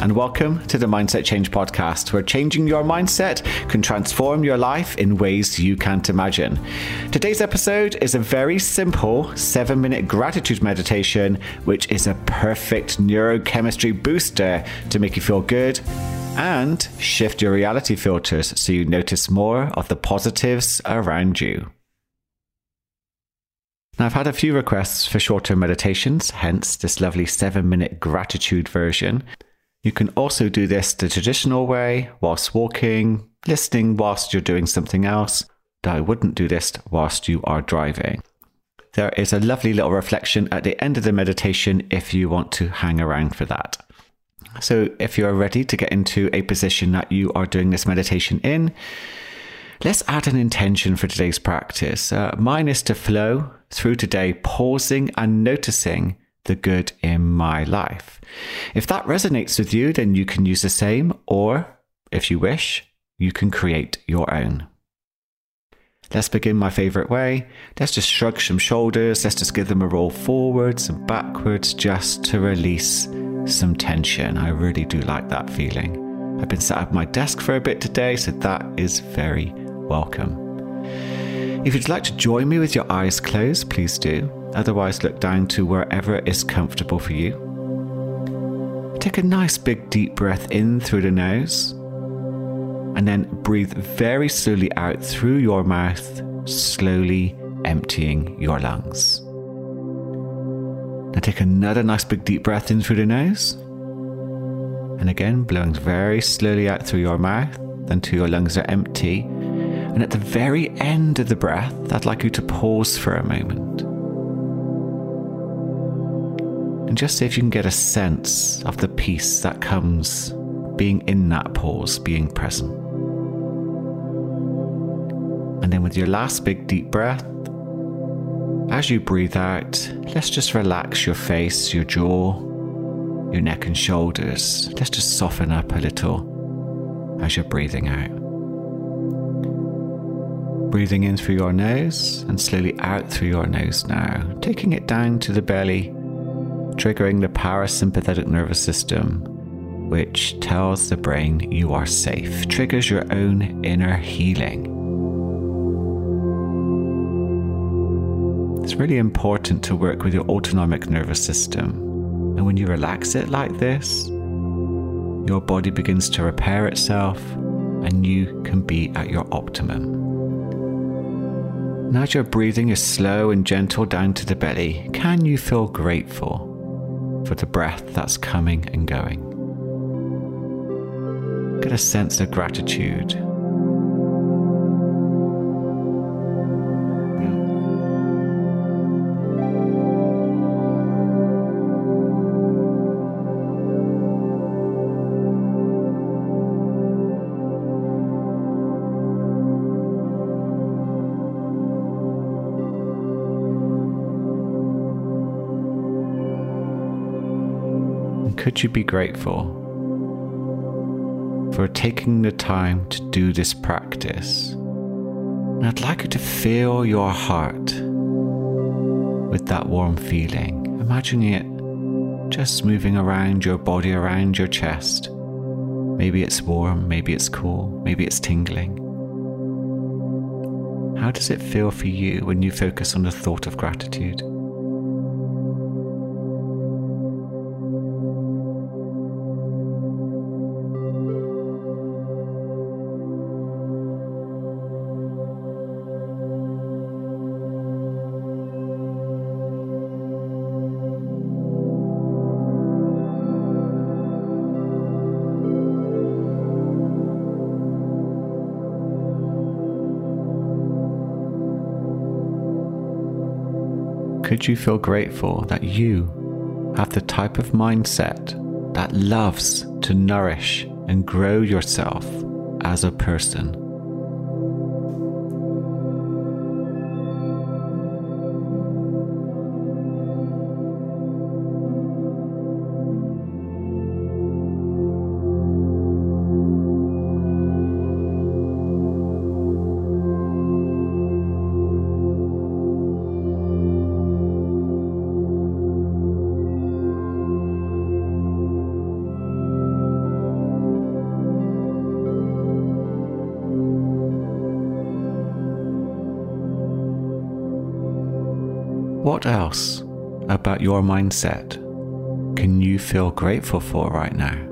and welcome to the Mindset Change Podcast, where changing your mindset can transform your life in ways you can't imagine. Today's episode is a very simple seven minute gratitude meditation, which is a perfect neurochemistry booster to make you feel good and shift your reality filters so you notice more of the positives around you. Now, I've had a few requests for shorter meditations, hence this lovely seven minute gratitude version. You can also do this the traditional way whilst walking, listening whilst you're doing something else. Though I wouldn't do this whilst you are driving. There is a lovely little reflection at the end of the meditation if you want to hang around for that. So, if you are ready to get into a position that you are doing this meditation in, let's add an intention for today's practice. Uh, mine is to flow through today, pausing and noticing the good in my life. If that resonates with you, then you can use the same, or if you wish, you can create your own. Let's begin my favorite way. Let's just shrug some shoulders. Let's just give them a roll forwards and backwards just to release some tension. I really do like that feeling. I've been sat at my desk for a bit today, so that is very welcome. If you'd like to join me with your eyes closed, please do. Otherwise, look down to wherever is comfortable for you. Take a nice big deep breath in through the nose, and then breathe very slowly out through your mouth, slowly emptying your lungs. Now, take another nice big deep breath in through the nose, and again, blowing very slowly out through your mouth until your lungs are empty and at the very end of the breath, I'd like you to pause for a moment. And just see if you can get a sense of the peace that comes being in that pause, being present. And then with your last big deep breath, as you breathe out, let's just relax your face, your jaw, your neck and shoulders. Let's just soften up a little as you're breathing out. Breathing in through your nose and slowly out through your nose now, taking it down to the belly, triggering the parasympathetic nervous system, which tells the brain you are safe, triggers your own inner healing. It's really important to work with your autonomic nervous system. And when you relax it like this, your body begins to repair itself and you can be at your optimum. And as your breathing is slow and gentle down to the belly, can you feel grateful for the breath that's coming and going? Get a sense of gratitude could you be grateful for taking the time to do this practice? And I'd like you to fill your heart with that warm feeling, Imagine it just moving around your body, around your chest. Maybe it's warm, maybe it's cool, maybe it's tingling. How does it feel for you when you focus on the thought of gratitude? Could you feel grateful that you have the type of mindset that loves to nourish and grow yourself as a person? What else about your mindset can you feel grateful for right now?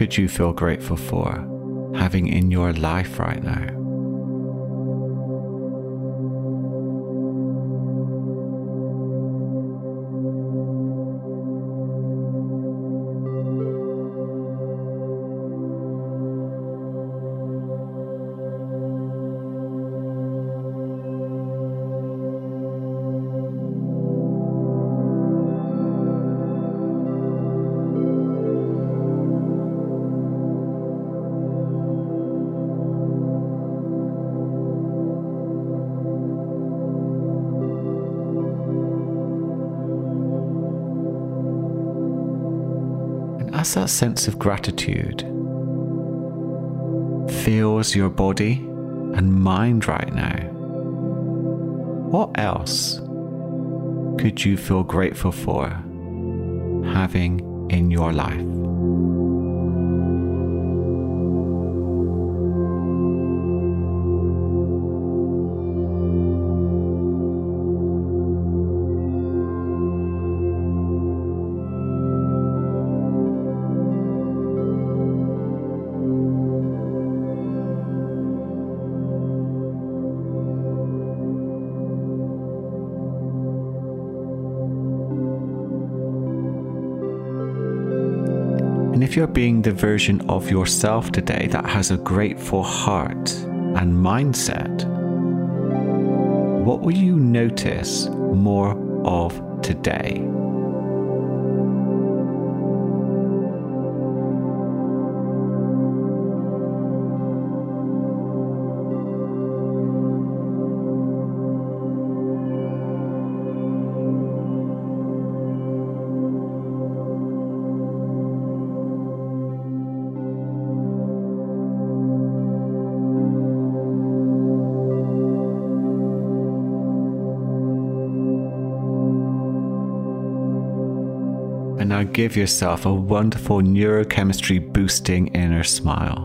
Could you feel grateful for having in your life right now? As that sense of gratitude fills your body and mind right now, what else could you feel grateful for having in your life? And if you're being the version of yourself today that has a grateful heart and mindset, what will you notice more of today? And now give yourself a wonderful neurochemistry boosting inner smile.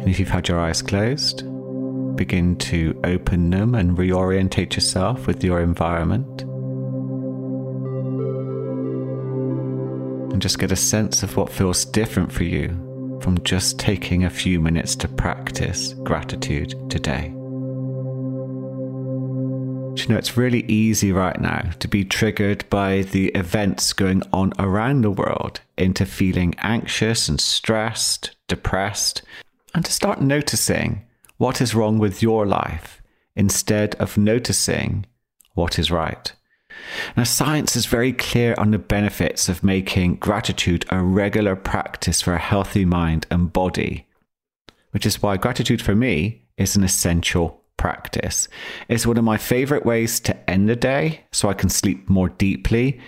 And if you've had your eyes closed, begin to open them and reorientate yourself with your environment. And just get a sense of what feels different for you from just taking a few minutes to practice gratitude today you know, it's really easy right now to be triggered by the events going on around the world into feeling anxious and stressed, depressed, and to start noticing what is wrong with your life instead of noticing what is right. Now, science is very clear on the benefits of making gratitude a regular practice for a healthy mind and body, which is why gratitude for me is an essential practice. It's one of my favorite ways to end the day so I can sleep more deeply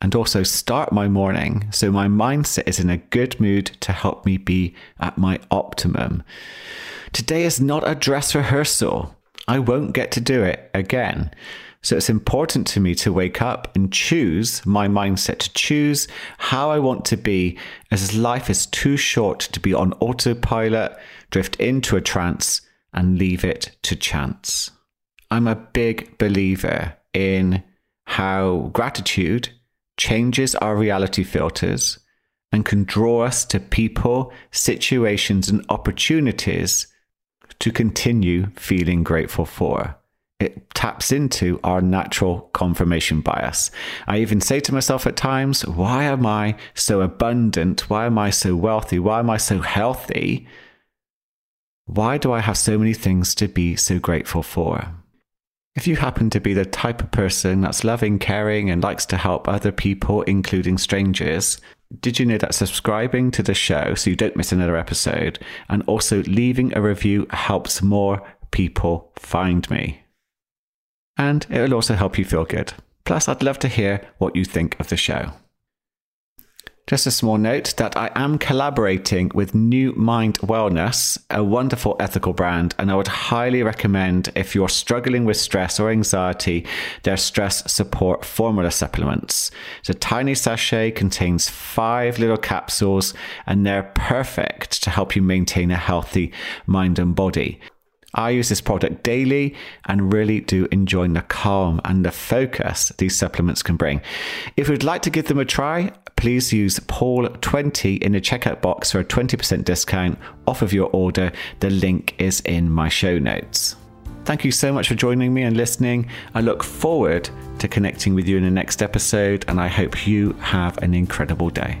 and also start my morning so my mindset is in a good mood to help me be at my optimum. Today is not a dress rehearsal. I won't get to do it again. So it's important to me to wake up and choose my mindset, to choose how I want to be, as life is too short to be on autopilot, drift into a trance, and leave it to chance. I'm a big believer in how gratitude changes our reality filters and can draw us to people, situations, and opportunities to continue feeling grateful for. It taps into our natural confirmation bias. I even say to myself at times, why am I so abundant? Why am I so wealthy? Why am I so healthy? Why do I have so many things to be so grateful for? If you happen to be the type of person that's loving, caring, and likes to help other people, including strangers, did you know that subscribing to the show so you don't miss another episode and also leaving a review helps more people find me? And it will also help you feel good. Plus, I'd love to hear what you think of the show. Just a small note that I am collaborating with NuMind Wellness, a wonderful ethical brand, and I would highly recommend if you're struggling with stress or anxiety, their stress support formula supplements. The tiny sachet contains five little capsules, and they're perfect to help you maintain a healthy mind and body. I use this product daily and really do enjoy the calm and the focus these supplements can bring. If you'd like to give them a try, please use Paul20 in the checkout box for a 20% discount off of your order. The link is in my show notes. Thank you so much for joining me and listening. I look forward to connecting with you in the next episode, and I hope you have an incredible day.